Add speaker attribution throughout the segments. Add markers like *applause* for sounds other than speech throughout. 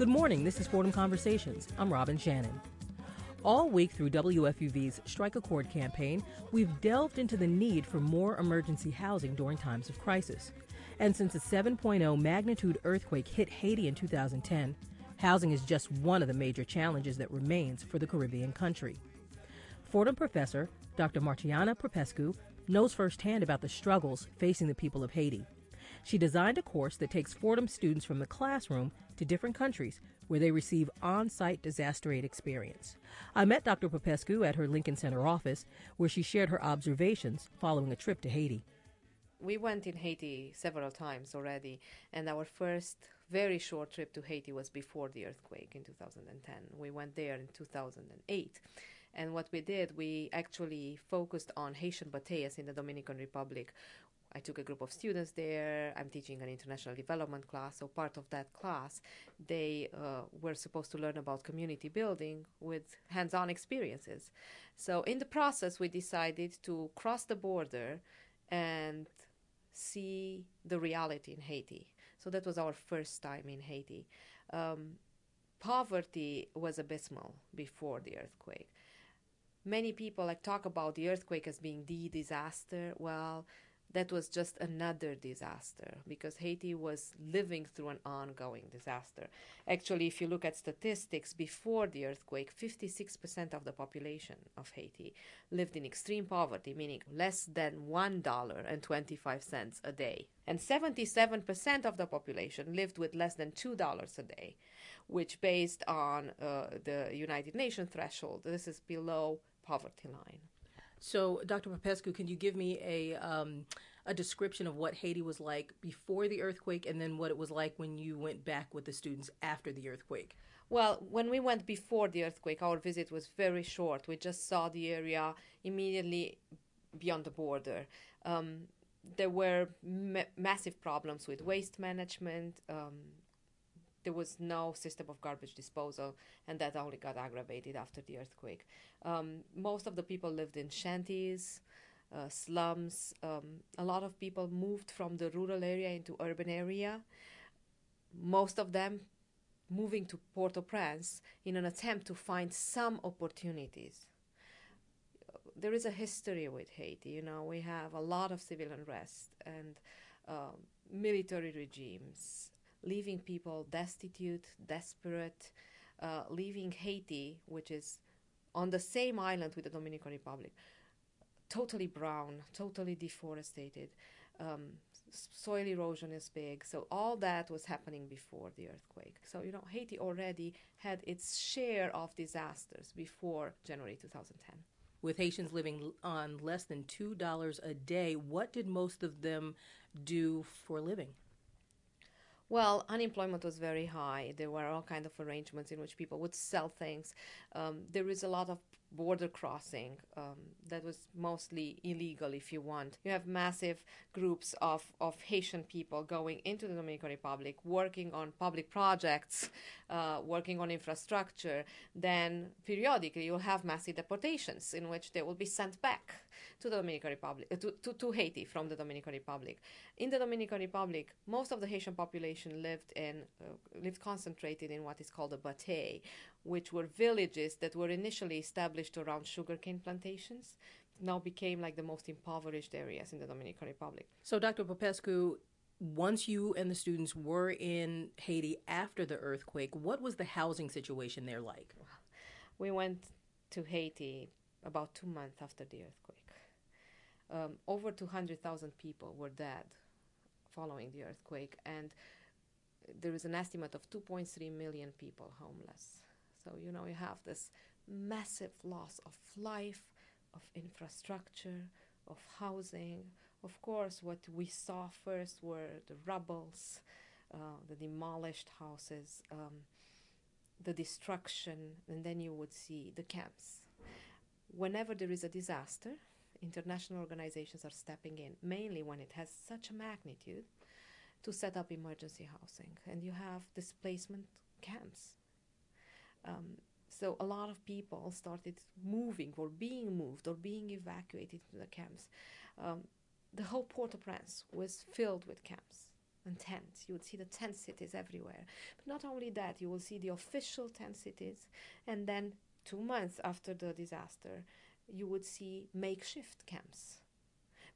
Speaker 1: Good morning. This is Fordham Conversations. I'm Robin Shannon. All week through WFUV's Strike a campaign, we've delved into the need for more emergency housing during times of crisis. And since a 7.0 magnitude earthquake hit Haiti in 2010, housing is just one of the major challenges that remains for the Caribbean country. Fordham professor Dr. Marciana Popescu knows firsthand about the struggles facing the people of Haiti. She designed a course that takes Fordham students from the classroom to different countries where they receive on site disaster aid experience. I met Dr. Popescu at her Lincoln Center office, where she shared her observations following a trip to Haiti.
Speaker 2: We went in Haiti several times already, and our first very short trip to Haiti was before the earthquake in 2010. We went there in 2008. And what we did, we actually focused on Haitian Bateyes in the Dominican Republic, I took a group of students there. I'm teaching an international development class. So, part of that class, they uh, were supposed to learn about community building with hands on experiences. So, in the process, we decided to cross the border and see the reality in Haiti. So, that was our first time in Haiti. Um, poverty was abysmal before the earthquake. Many people like talk about the earthquake as being the disaster. Well, that was just another disaster because Haiti was living through an ongoing disaster. Actually, if you look at statistics before the earthquake, 56% of the population of Haiti lived in extreme poverty, meaning less than $1.25 a day. And 77% of the population lived with less than $2 a day, which, based on uh, the United Nations threshold, this is below poverty line.
Speaker 1: So, Dr. Popescu, can you give me a um, a description of what Haiti was like before the earthquake, and then what it was like when you went back with the students after the earthquake?
Speaker 2: Well, when we went before the earthquake, our visit was very short. We just saw the area immediately beyond the border. Um, there were ma- massive problems with waste management. Um, there was no system of garbage disposal, and that only got aggravated after the earthquake. Um, most of the people lived in shanties, uh, slums. Um, a lot of people moved from the rural area into urban area. Most of them moving to Port-au-Prince in an attempt to find some opportunities. There is a history with Haiti. You know, we have a lot of civil unrest and uh, military regimes leaving people destitute, desperate, uh, leaving Haiti, which is on the same island with the Dominican Republic, totally brown, totally deforested. Um, soil erosion is big. So all that was happening before the earthquake. So you know, Haiti already had its share of disasters before January 2010.
Speaker 1: With Haitians living on less than two dollars a day, what did most of them do for living?
Speaker 2: Well, unemployment was very high. There were all kinds of arrangements in which people would sell things. Um, there is a lot of border crossing um, that was mostly illegal if you want you have massive groups of, of haitian people going into the dominican republic working on public projects uh, working on infrastructure then periodically you'll have massive deportations in which they will be sent back to the dominican republic uh, to, to, to haiti from the dominican republic in the dominican republic most of the haitian population lived in uh, lived concentrated in what is called a batey which were villages that were initially established around sugarcane plantations, now became like the most impoverished areas in the Dominican Republic.
Speaker 1: So, Dr. Popescu, once you and the students were in Haiti after the earthquake, what was the housing situation there like?
Speaker 2: We went to Haiti about two months after the earthquake. Um, over 200,000 people were dead following the earthquake, and there is an estimate of 2.3 million people homeless. So, you know, you have this massive loss of life, of infrastructure, of housing. Of course, what we saw first were the rubbles, uh, the demolished houses, um, the destruction, and then you would see the camps. Whenever there is a disaster, international organizations are stepping in, mainly when it has such a magnitude, to set up emergency housing. And you have displacement camps um, so a lot of people started moving or being moved or being evacuated to the camps. Um, the whole Port-au-Prince was filled with camps. and tents. You would see the tent cities everywhere. But not only that, you will see the official tent cities, and then two months after the disaster, you would see makeshift camps.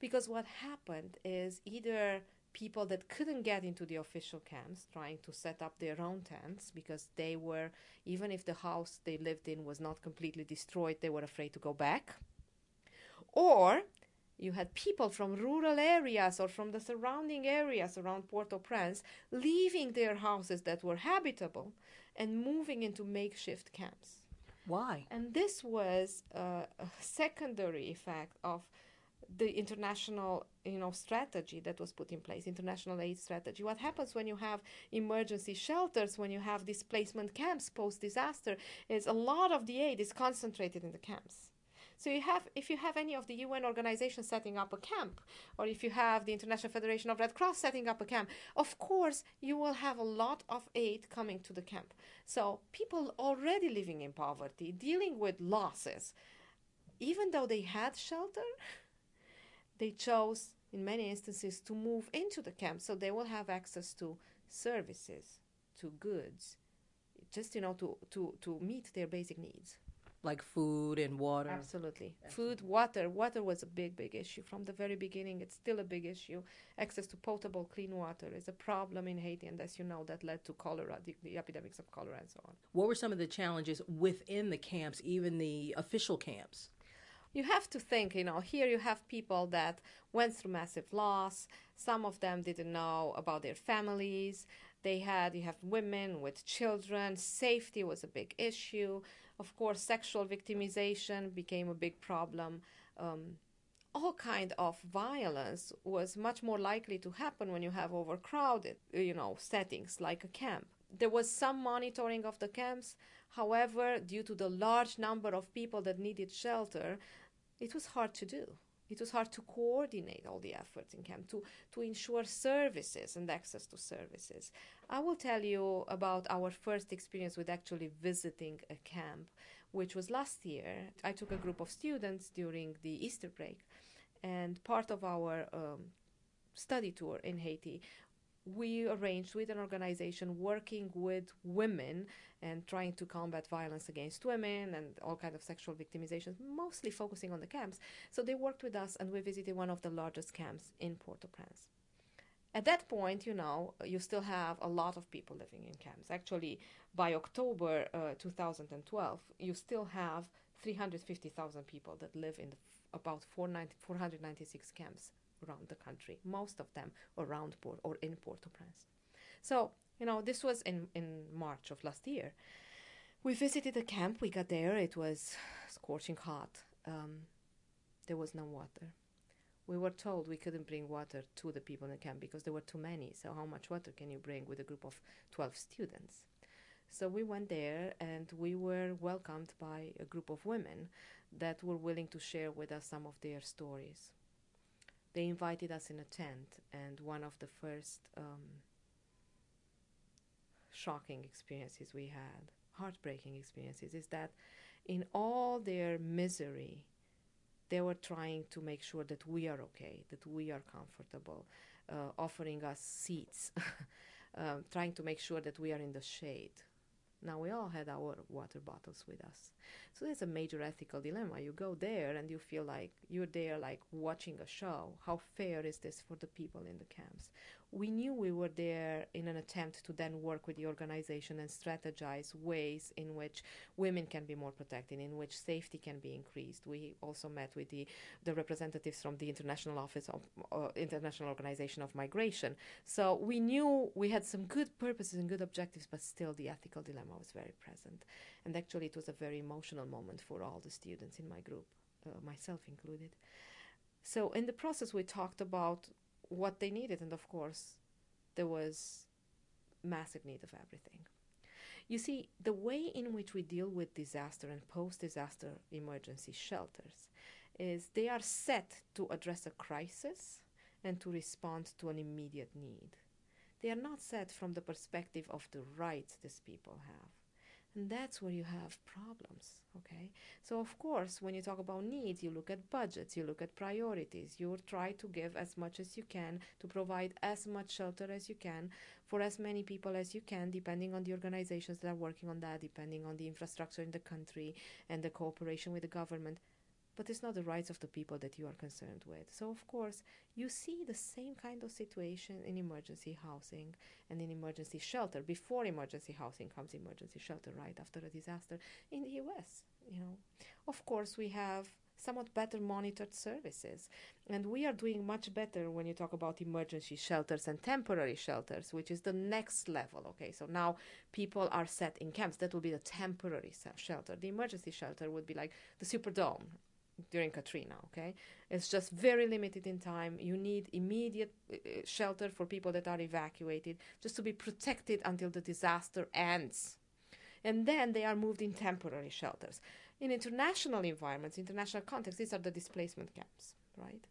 Speaker 2: Because what happened is either people that couldn't get into the official camps trying to set up their own tents because they were, even if the house they lived in was not completely destroyed, they were afraid to go back. Or you had people from rural areas or from the surrounding areas around Port au Prince leaving their houses that were habitable and moving into makeshift camps.
Speaker 1: Why?
Speaker 2: And this was uh, a secondary effect of the international you know strategy that was put in place international aid strategy what happens when you have emergency shelters when you have displacement camps post disaster is a lot of the aid is concentrated in the camps so you have, if you have any of the UN organizations setting up a camp, or if you have the International Federation of Red Cross setting up a camp, of course you will have a lot of aid coming to the camp. So people already living in poverty, dealing with losses, even though they had shelter, they chose in many instances to move into the camp, so they will have access to services, to goods, just you know to to to meet their basic needs
Speaker 1: like food and water.
Speaker 2: Absolutely. Food, water. Water was a big, big issue from the very beginning. It's still a big issue. Access to potable, clean water is a problem in Haiti, and as you know, that led to cholera, the, the epidemics of cholera, and so on.
Speaker 1: What were some of the challenges within the camps, even the official camps?
Speaker 2: you have to think, you know, here you have people that went through massive loss. Some of them didn't know about their families. They had, you have women with children. Safety was a big issue. Of course, sexual victimization became a big problem. Um, all kind of violence was much more likely to happen when you have overcrowded, you know, settings like a camp. There was some monitoring of the camps. However, due to the large number of people that needed shelter, it was hard to do it was hard to coordinate all the efforts in camp to, to ensure services and access to services. I will tell you about our first experience with actually visiting a camp, which was last year. I took a group of students during the Easter break, and part of our um, study tour in Haiti we arranged with an organization working with women and trying to combat violence against women and all kind of sexual victimization, mostly focusing on the camps. So they worked with us and we visited one of the largest camps in Port-au-Prince. At that point, you know, you still have a lot of people living in camps. Actually, by October uh, 2012, you still have 350,000 people that live in about 496 camps around the country, most of them around Port or in Port-au-Prince. So, you know, this was in, in March of last year. We visited the camp, we got there, it was scorching hot. Um, there was no water. We were told we couldn't bring water to the people in the camp because there were too many. So, how much water can you bring with a group of 12 students? So, we went there and we were welcomed by a group of women that were willing to share with us some of their stories they invited us in a tent, and one of the first um, shocking experiences we had, heartbreaking experiences, is that in all their misery, they were trying to make sure that we are okay, that we are comfortable, uh, offering us seats, *laughs* um, trying to make sure that we are in the shade. Now we all had our water bottles with us. So there's a major ethical dilemma. You go there and you feel like you're there like watching a show. How fair is this for the people in the camps? We knew we were there in an attempt to then work with the organization and strategize ways in which women can be more protected, in which safety can be increased. We also met with the, the representatives from the International Office of uh, International Organization of Migration. So we knew we had some good purposes and good objectives, but still the ethical dilemma was very present. And actually, it was a very emotional moment for all the students in my group, uh, myself included. So, in the process, we talked about what they needed, and of course, there was massive need of everything. You see, the way in which we deal with disaster and post disaster emergency shelters is they are set to address a crisis and to respond to an immediate need. They are not set from the perspective of the rights these people have. And that's where you have problems, okay? So, of course, when you talk about needs, you look at budgets, you look at priorities, you try to give as much as you can to provide as much shelter as you can for as many people as you can, depending on the organizations that are working on that, depending on the infrastructure in the country and the cooperation with the government but it's not the rights of the people that you are concerned with. So, of course, you see the same kind of situation in emergency housing and in emergency shelter. Before emergency housing comes emergency shelter, right after a disaster in the US. You know, of course, we have somewhat better monitored services. And we are doing much better when you talk about emergency shelters and temporary shelters, which is the next level. Okay, so now people are set in camps. That will be the temporary shelter. The emergency shelter would be like the Superdome during Katrina, okay? It's just very limited in time. You need immediate uh, uh, shelter for people that are evacuated just to be protected until the disaster ends. And then they are moved in temporary shelters. In international environments, international context, these are the displacement camps, right?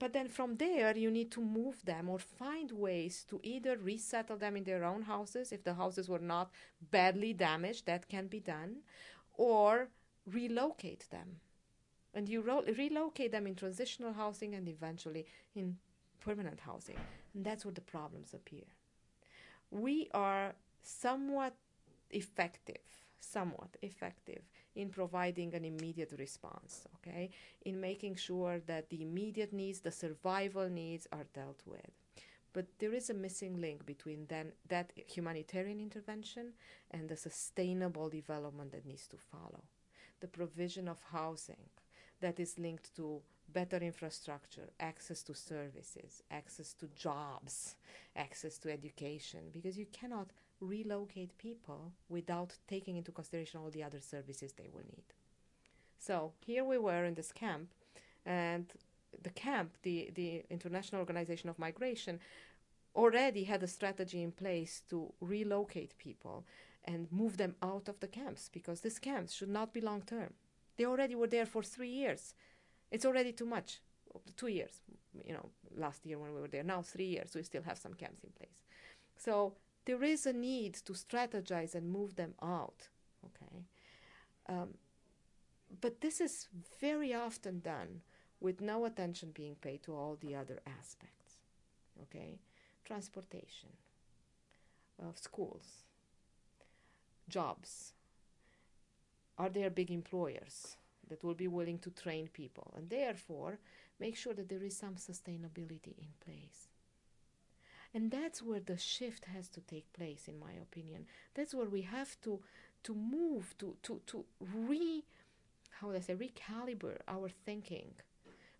Speaker 2: But then from there, you need to move them or find ways to either resettle them in their own houses if the houses were not badly damaged, that can be done, or relocate them and you ro- relocate them in transitional housing and eventually in permanent housing. And that's where the problems appear. We are somewhat effective, somewhat effective in providing an immediate response, okay? In making sure that the immediate needs, the survival needs are dealt with. But there is a missing link between then that humanitarian intervention and the sustainable development that needs to follow. The provision of housing, that is linked to better infrastructure, access to services, access to jobs, access to education, because you cannot relocate people without taking into consideration all the other services they will need. So here we were in this camp, and the camp, the, the International Organization of Migration, already had a strategy in place to relocate people and move them out of the camps because these camps should not be long term. They already were there for three years. It's already too much. Two years, you know, last year when we were there. Now three years, we still have some camps in place. So there is a need to strategize and move them out. Okay. Um, but this is very often done with no attention being paid to all the other aspects. Okay, transportation, of schools, jobs, are there big employers that will be willing to train people? And therefore make sure that there is some sustainability in place. And that's where the shift has to take place in my opinion. That's where we have to to move to to to re how would i say recalibrate our thinking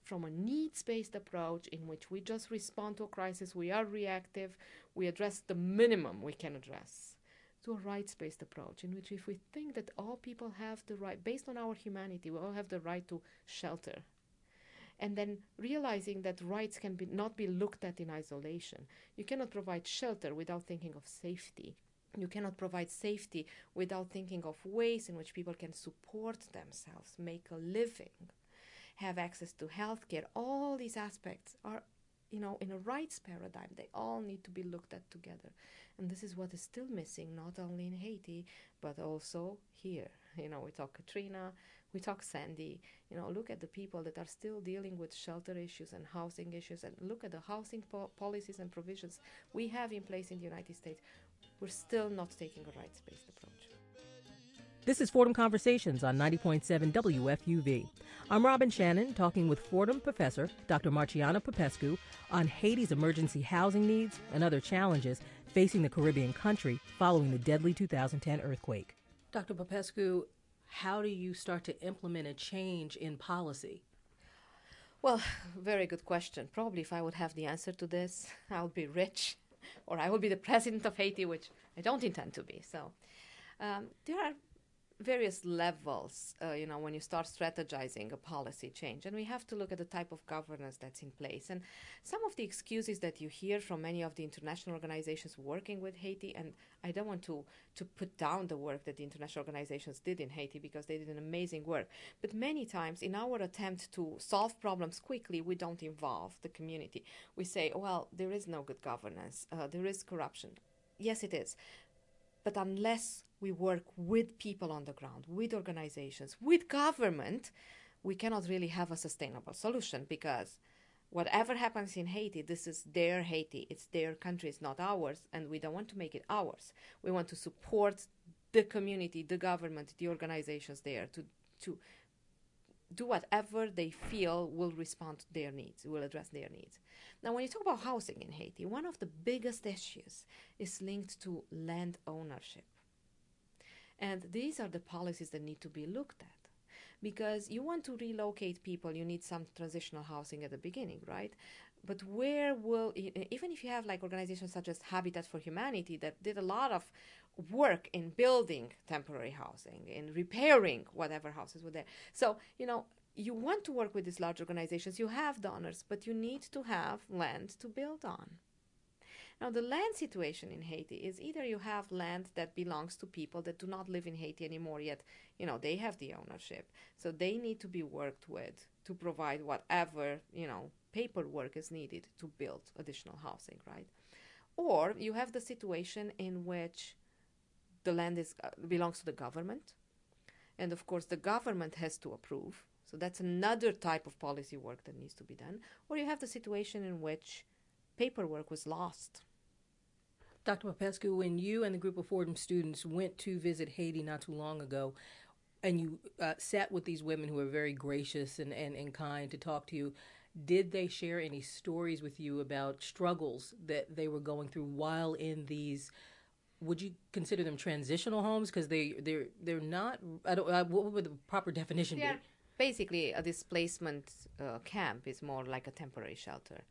Speaker 2: from a needs based approach in which we just respond to a crisis we are reactive we address the minimum we can address to a rights based approach in which if we think that all people have the right, based on our humanity, we all have the right to shelter. And then realizing that rights can be, not be looked at in isolation. You cannot provide shelter without thinking of safety. You cannot provide safety without thinking of ways in which people can support themselves, make a living, have access to healthcare. All these aspects are you know, in a rights paradigm, they all need to be looked at together. And this is what is still missing, not only in Haiti, but also here. *laughs* You know, we talk Katrina, we talk Sandy. You know, look at the people that are still dealing with shelter issues and housing issues, and look at the housing po- policies and provisions we have in place in the United States. We're still not taking a rights based approach.
Speaker 1: This is Fordham Conversations on 90.7 WFUV. I'm Robin Shannon talking with Fordham professor Dr. Marciana Popescu on Haiti's emergency housing needs and other challenges facing the Caribbean country following the deadly 2010 earthquake. Dr. Popescu, how do you start to implement a change in policy?
Speaker 2: Well, very good question. Probably if I would have the answer to this, I'll be rich or I will be the president of Haiti, which I don't intend to be. So um, there are various levels, uh, you know, when you start strategizing a policy change. And we have to look at the type of governance that's in place. And some of the excuses that you hear from many of the international organizations working with Haiti, and I don't want to, to put down the work that the international organizations did in Haiti because they did an amazing work. But many times, in our attempt to solve problems quickly, we don't involve the community. We say, well, there is no good governance, uh, there is corruption. Yes, it is But unless we work with people on the ground, with organizations, with government, we cannot really have a sustainable solution because whatever happens in Haiti, this is their Haiti. It's their country, it's not ours, and we don't want to make it ours. We want to support the community, the government, the organizations there to to do whatever they feel will respond to their needs, will address their needs. Now, when you talk about housing in Haiti, one of the biggest issues is linked to land ownership. And these are the policies that need to be looked at. Because you want to relocate people, you need some transitional housing at the beginning, right? But where will, even if you have like organizations such as Habitat for Humanity that did a lot of work in building temporary housing, in repairing whatever houses were there. So, you know, you want to work with these large organizations, you have donors, but you need to have land to build on. Now, the land situation in Haiti is either you have land that belongs to people that do not live in Haiti anymore, yet, you know, they have the ownership. So they need to be worked with to provide whatever, you know, paperwork is needed to build additional housing, right? Or you have the situation in which the land is uh, belongs to the government, and of course the government has to approve. So that's another type of policy work that needs to be done. Or you have the situation in which paperwork was lost.
Speaker 1: Dr. Popescu, when you and the group of Fordham students went to visit Haiti not too long ago, and you uh, sat with these women who were very gracious and, and, and kind to talk to you, did they share any stories with you about struggles that they were going through while in these would you consider them transitional homes? Because they they're they're not I don't uh, what would the proper definition
Speaker 2: yeah.
Speaker 1: be
Speaker 2: basically a displacement uh, camp is more like a temporary shelter.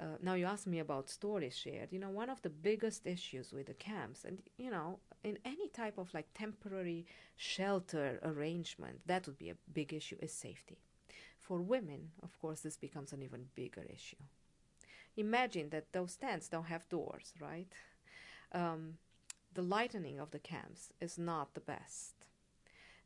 Speaker 2: Uh, now you asked me about stories shared. You know one of the biggest issues with the camps and you know in any type of like temporary shelter arrangement that would be a big issue is safety. For women of course this becomes an even bigger issue. Imagine that those tents don't have doors right? Um, the lightening of the camps is not the best.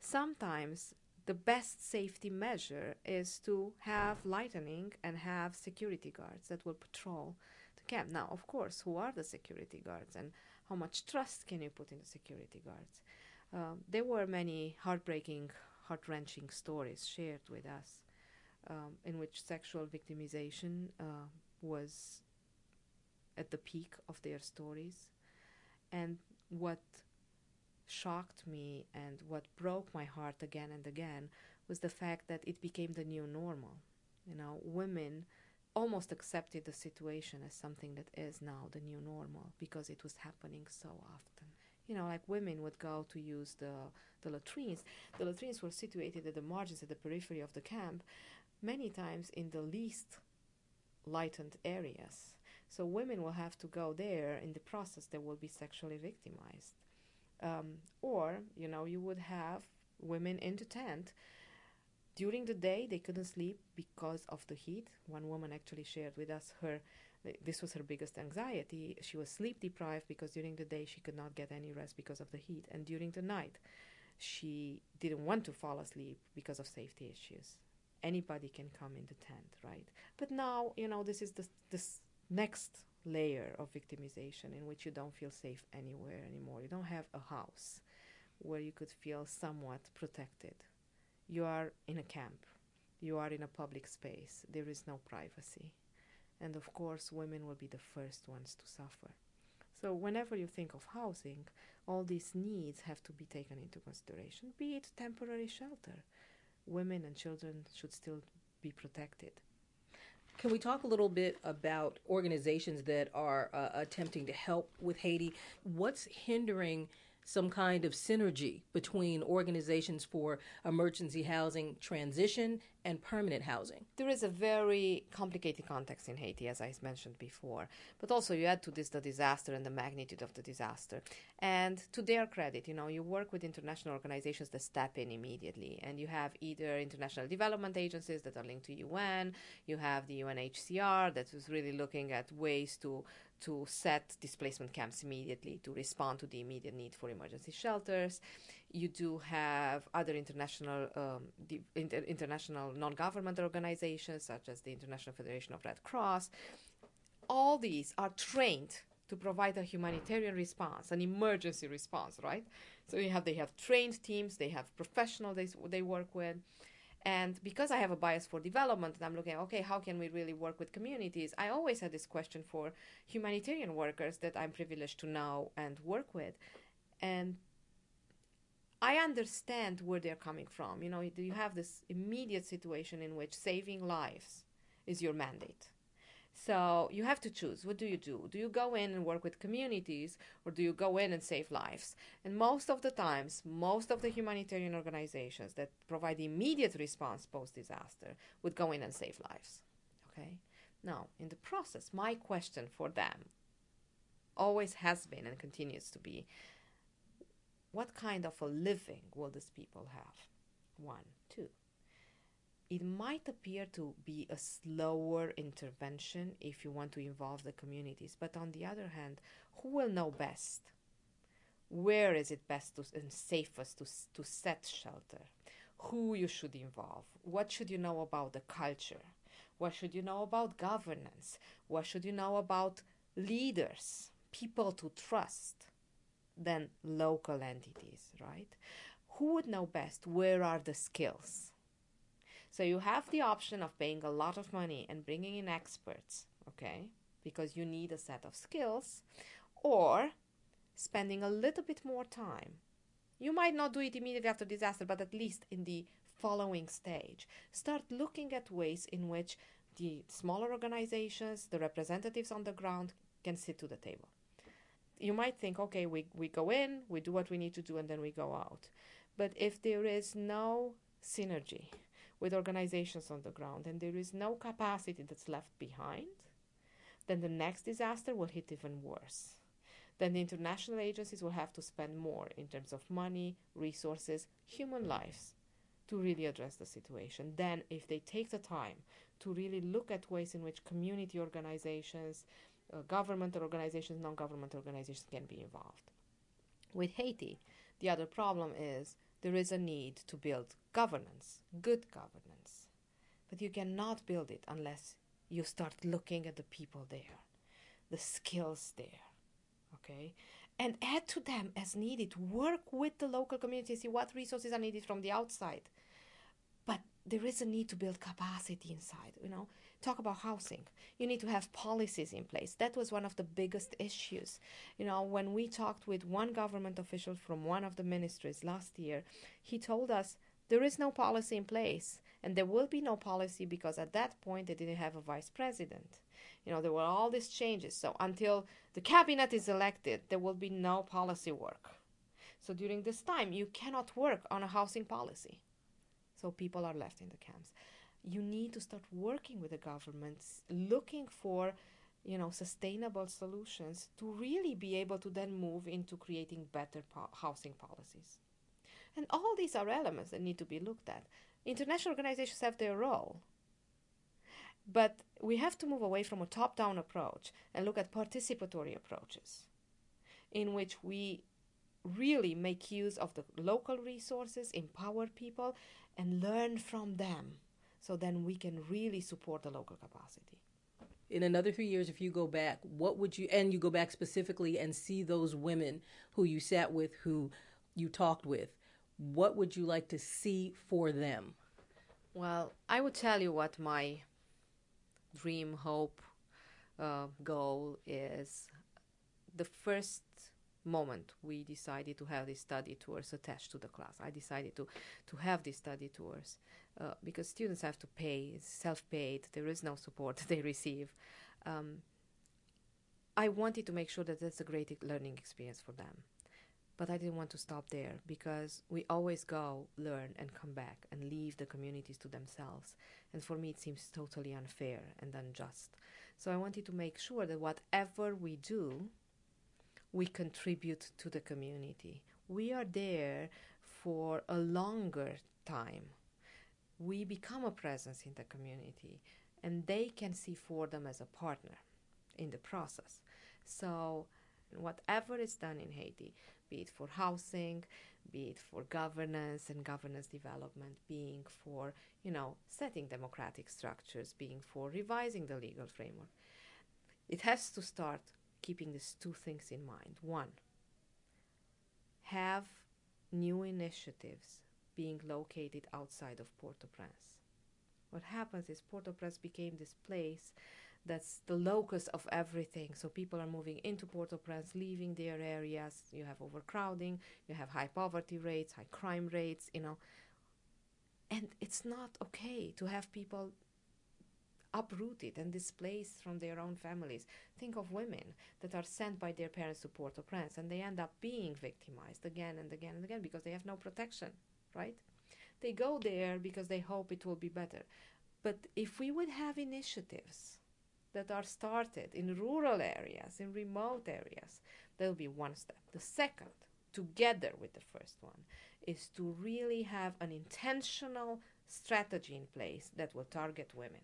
Speaker 2: Sometimes the best safety measure is to have lightening and have security guards that will patrol the camp. Now, of course, who are the security guards and how much trust can you put in the security guards? Um, there were many heartbreaking, heart wrenching stories shared with us um, in which sexual victimization uh, was at the peak of their stories. And what shocked me and what broke my heart again and again was the fact that it became the new normal. You know, women almost accepted the situation as something that is now the new normal because it was happening so often. You know, like women would go to use the, the latrines. The latrines were situated at the margins, at the periphery of the camp, many times in the least lightened areas. So women will have to go there. In the process, they will be sexually victimized. Um, or, you know, you would have women in the tent. During the day, they couldn't sleep because of the heat. One woman actually shared with us her this was her biggest anxiety. She was sleep deprived because during the day she could not get any rest because of the heat, and during the night she didn't want to fall asleep because of safety issues. Anybody can come in the tent, right? But now, you know, this is the this next layer of victimization in which you don't feel safe anywhere anymore. You don't have a house where you could feel somewhat protected. You are in a camp, you are in a public space, there is no privacy. And of course, women will be the first ones to suffer. So, whenever you think of housing, all these needs have to be taken into consideration, be it temporary shelter. Women and children should still be protected.
Speaker 1: Can we talk a little bit about organizations that are uh, attempting to help with Haiti? What's hindering some kind of synergy between organizations for emergency housing transition and permanent housing.
Speaker 2: There is a very complicated context in Haiti, as I mentioned before, but also you add to this the disaster and the magnitude of the disaster. And to their credit, you know, you work with international organizations that step in immediately, and you have either international development agencies that are linked to UN, you have the UNHCR that is really looking at ways to to set displacement camps immediately to respond to the immediate need for emergency shelters. You do have other international um, inter- international non-governmental organizations such as the International Federation of Red Cross. All these are trained to provide a humanitarian response, an emergency response, right? So you have they have trained teams, they have professionals they, they work with. And because I have a bias for development, and I'm looking, okay, how can we really work with communities? I always had this question for humanitarian workers that I'm privileged to know and work with. And I understand where they're coming from. You know, you have this immediate situation in which saving lives is your mandate. So you have to choose. What do you do? Do you go in and work with communities or do you go in and save lives? And most of the times, most of the humanitarian organizations that provide immediate response post disaster would go in and save lives. Okay? Now, in the process, my question for them always has been and continues to be what kind of a living will these people have? One. It might appear to be a slower intervention if you want to involve the communities. But on the other hand, who will know best? Where is it best to, and safest to, to set shelter? Who you should involve? What should you know about the culture? What should you know about governance? What should you know about leaders, people to trust? Than local entities, right? Who would know best? Where are the skills? So you have the option of paying a lot of money and bringing in experts, okay, because you need a set of skills, or spending a little bit more time. You might not do it immediately after disaster, but at least in the following stage. Start looking at ways in which the smaller organizations, the representatives on the ground, can sit to the table. You might think, okay, we, we go in, we do what we need to do, and then we go out. But if there is no synergy, with organizations on the ground and there is no capacity that's left behind, then the next disaster will hit even worse. Then the international agencies will have to spend more in terms of money, resources, human lives to really address the situation. Then, if they take the time to really look at ways in which community organizations, uh, organizations, non governmental organizations can be involved. With Haiti, the other problem is there is a need to build governance, good governance. But you cannot build it unless you start looking at the people there, the skills there, okay? And add to them as needed. Work with the local community, see what resources are needed from the outside. But there is a need to build capacity inside, you know? Talk about housing. You need to have policies in place. That was one of the biggest issues. You know, when we talked with one government official from one of the ministries last year, he told us there is no policy in place. And there will be no policy because at that point they didn't have a vice president. You know, there were all these changes. So until the cabinet is elected, there will be no policy work. So during this time, you cannot work on a housing policy. So people are left in the camps you need to start working with the governments, looking for you know sustainable solutions to really be able to then move into creating better po- housing policies. And all these are elements that need to be looked at. International organizations have their role. But we have to move away from a top down approach and look at participatory approaches in which we really make use of the local resources empower people and learn from them so then we can really support the local capacity
Speaker 1: in another three years, if you go back, what would you, and you go back specifically and see those women who you sat with, who you talked with, what would you like to see for them?
Speaker 2: Well, I would tell you what my dream, hope, uh, goal is. The first moment we decided to have these study tours attached to the class, I decided to, to have these study tours uh, because students have to pay, self-paid, there is no support *laughs* they receive. Um, I wanted to make sure that that's a great learning experience for them. But I didn't want to stop there because we always go, learn, and come back and leave the communities to themselves. And for me, it seems totally unfair and unjust. So I wanted to make sure that whatever we do, we contribute to the community. We are there for a longer time we become a presence in the community and they can see Fordham as a partner in the process. So, whatever is done in Haiti, be it for housing, be it for governance and governance development, being for, you know, setting democratic structures, being for revising the legal framework, it has to start keeping these two things in mind. One, have new initiatives being located outside of Port au Prince. What happens is Port au Prince became this place that's the locus of everything. So people are moving into Port au Prince, leaving their areas. You have overcrowding, you have high poverty rates, high crime rates, you know. And it's not okay to have people uprooted and displaced from their own families. Think of women that are sent by their parents to Port au Prince and they end up being victimized again and again and again because they have no protection, right? They go there because they hope it will be better. But if we would have initiatives that are started in rural areas, in remote areas, that'll be one step. The second, together with the first one, is to really have an intentional strategy in place that will target women.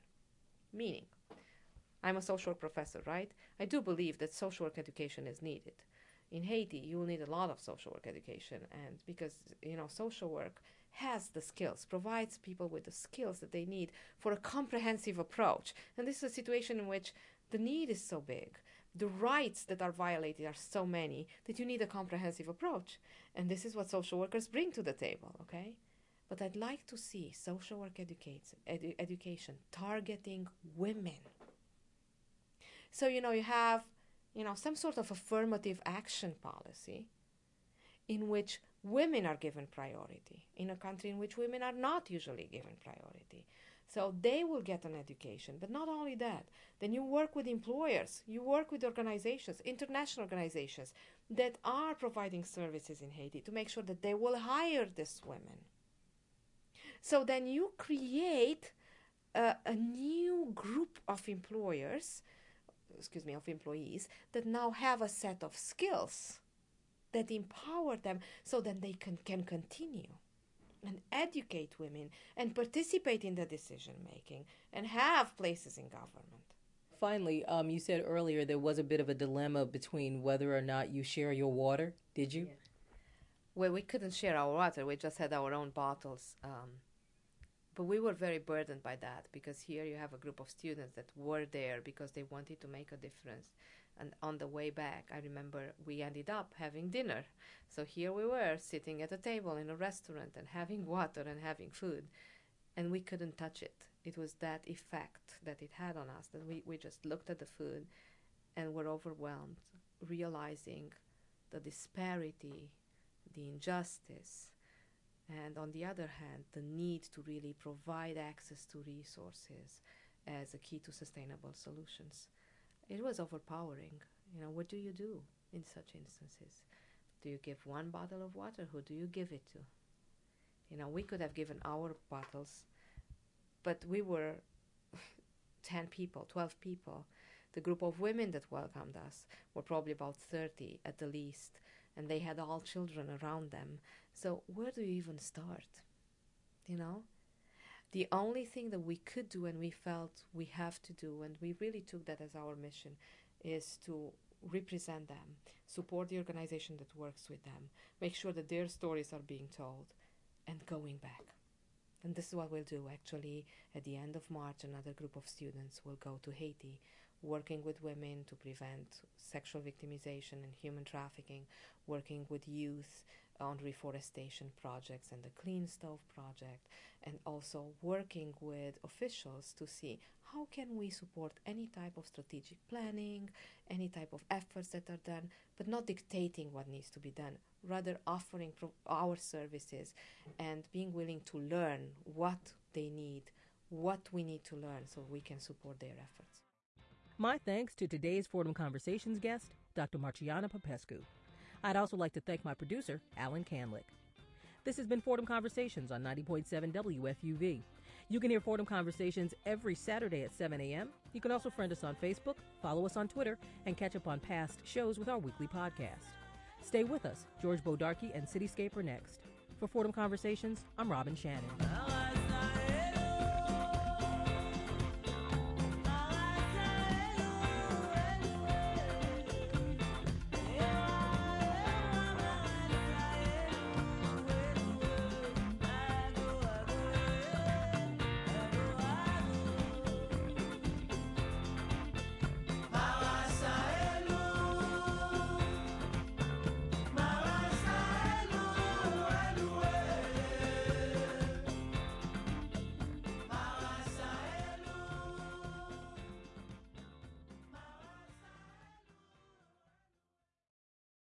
Speaker 2: Meaning, I'm a social work professor, right? I do believe that social work education is needed. In Haiti, you will need a lot of social work education, and because you know social work has the skills, provides people with the skills that they need for a comprehensive approach. And this is a situation in which the need is so big, the rights that are violated are so many that you need a comprehensive approach. And this is what social workers bring to the table, okay? But I'd like to see social work edu- education targeting women. So, you know, you have, you know, some sort of affirmative action policy in which women are given priority in a country in which women are not usually given priority. So they will get an education. But not only that, then you work with employers, you work with organizations, international organizations that are providing services in Haiti to make sure that they will hire these women. So then you create a, a new group of employers, excuse me, of employees that now have a set of skills that empower them so that they can, can continue and educate women and participate in the decision making and have places in government.
Speaker 1: Finally, um, you said earlier there was a bit of a dilemma between whether or not you share your water. Did you? Yeah.
Speaker 2: Well, we couldn't share our water. We just had our own bottles. Um, but we were very burdened by that because here you have a group of students that were there because they wanted to make a difference and on the way back, I remember we ended up having dinner. So here we were sitting at a table in a restaurant and having *laughs* water and having food, and we couldn't touch it. It was that effect that it had on us that we, we just looked at the food and were overwhelmed, realizing the disparity, the injustice, and on the other hand, the need to really provide access to resources as a key to sustainable solutions it was overpowering. You know, what do you do in such instances? Do you give one bottle of water? Who do you give it to? You know, we could have given our bottles, but we were *laughs* 10 people, 12 people. The group of women that welcomed us were probably about 30 at the least, and they had all children around them. So, where do you even start? You know? the only thing that we could do and we felt we have to do, and we really took that as our mission, is to represent them, support the organization that works with them, make sure that their stories are being told, and going back. And this is what we'll do actually at the end of March. Another group of students will go to Haiti, working with women to prevent sexual victimization and human trafficking, working with youth on reforestation projects and the Clean Stove project, and also working with officials to see how can we support any type of strategic planning, any type of efforts that are done, but not dictating what needs to be done, rather offering pro- our services and being willing to learn what they need, what we need to learn so we can support their efforts.
Speaker 1: My thanks to today's Fordham Conversations guest, Dr. Marciana Popescu. I'd also like to thank my producer, Alan Canlick. This has been Fordham Conversations on 90.7 WFUV. You can hear Fordham Conversations every Saturday at 7 a.m. You can also friend us on Facebook, follow us on Twitter, and catch up on past shows with our weekly podcast. Stay with us. George Bodarky and Cityscape next. For Fordham Conversations, I'm Robin Shannon.